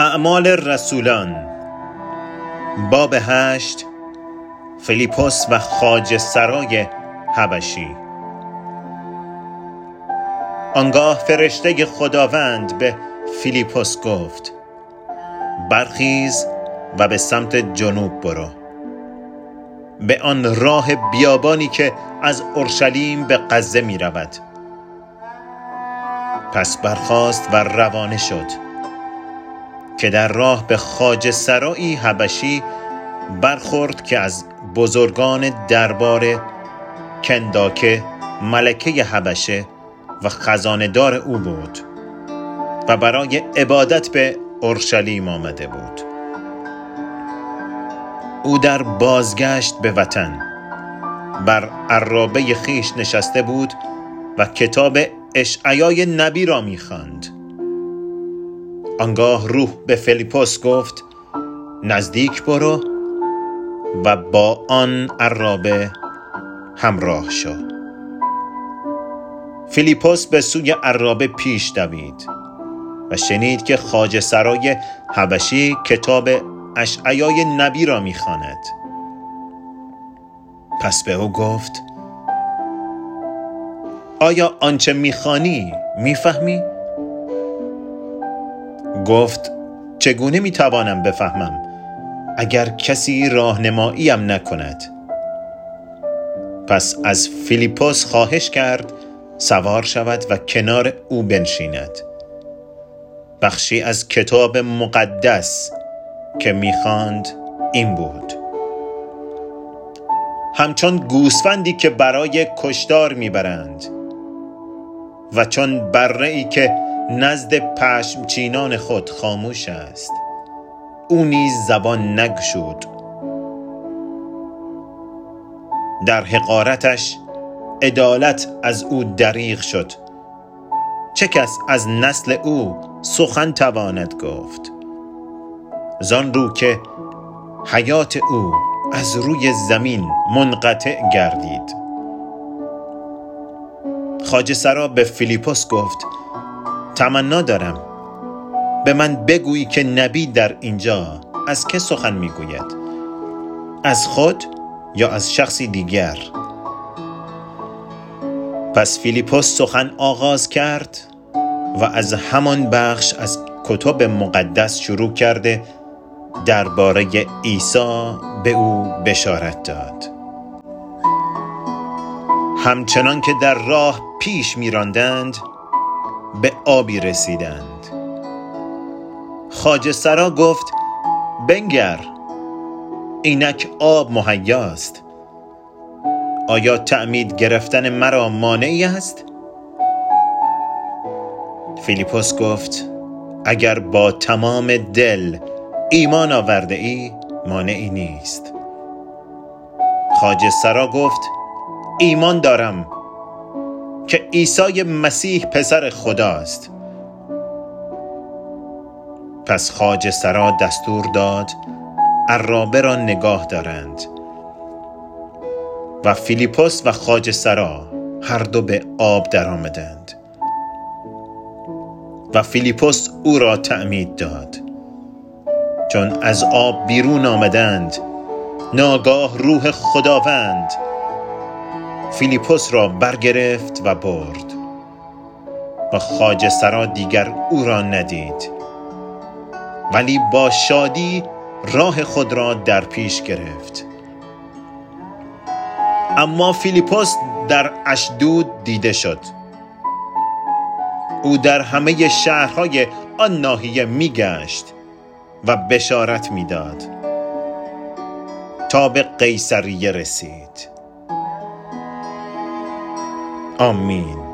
اعمال رسولان. باب هشت فیلیپوس و خاج سرای حبشی. آنگاه فرشته خداوند به فیلیپوس گفت برخیز و به سمت جنوب برو. به آن راه بیابانی که از اورشلیم به قزه می رود پس برخاست و روانه شد. که در راه به خاج سرایی حبشی برخورد که از بزرگان دربار کنداکه ملکه حبشه و خزاندار او بود و برای عبادت به اورشلیم آمده بود. او در بازگشت به وطن بر عرابه خیش نشسته بود و کتاب اشعیای نبی را می‌خواند. آنگاه روح به فیلیپوس گفت نزدیک برو و با آن عرابه همراه شو فیلیپوس به سوی عرابه پیش دوید و شنید که خاج سرای حبشی کتاب اشعیای نبی را می‌خواند. پس به او گفت آیا آنچه می‌خوانی می‌فهمی؟ گفت چگونه می‌توانم بفهمم اگر کسی راهنماییم نکند؟ پس از فیلیپوس خواهش کرد سوار شود و کنار او بنشیند. بخشی از کتاب مقدس که می‌خواند این بود. همچون گوسفندی که برای کشتار می‌برند و چون بره ای که نزد پشمچینان خود خاموش است. او نیز زبان نگشود. در حقارتش عدالت از او دریغ شد. چه کس از نسل او سخن تواند گفت؟ زان رو که حیات او از روی زمین منقطع گردید. خاج سرا به فیلیپوس گفت تمنا دارم. به من بگویی که نبی در اینجا از که سخن می‌گوید؟ از خود یا از شخصی دیگر؟ پس فیلیپوس سخن آغاز کرد و از همان بخش از کتب مقدس شروع کرده درباره عیسی به او بشارت داد. همچنان که در راه پیش میراندند به آبی رسیدند. خاج سرا گفت بنگر اینک آب مهیاست. آیا تعمید گرفتن مرا مانعی است؟ فیلیپوس گفت اگر با تمام دل ایمان آورده ای مانعی نیست. خاج سرا گفت ایمان دارم. که عیسی مسیح پسر خداست. پس خاج سرا دستور داد عرابه را نگاه دارند. و فیلیپوس و خاج سرا هر دو به آب درآمدند. و فیلیپوس او را تعمید داد. چون از آب بیرون آمدند ناگاه روح خداوند فیلیپوس را برگرفت و برد. و خاج سرا دیگر او را ندید. ولی با شادی راه خود را در پیش گرفت. اما فیلیپوس در اشدود دیده شد. او در همه شهرهای آن ناحیه میگشت و بشارت می‌داد. تا به قیصریه رسید. Amém.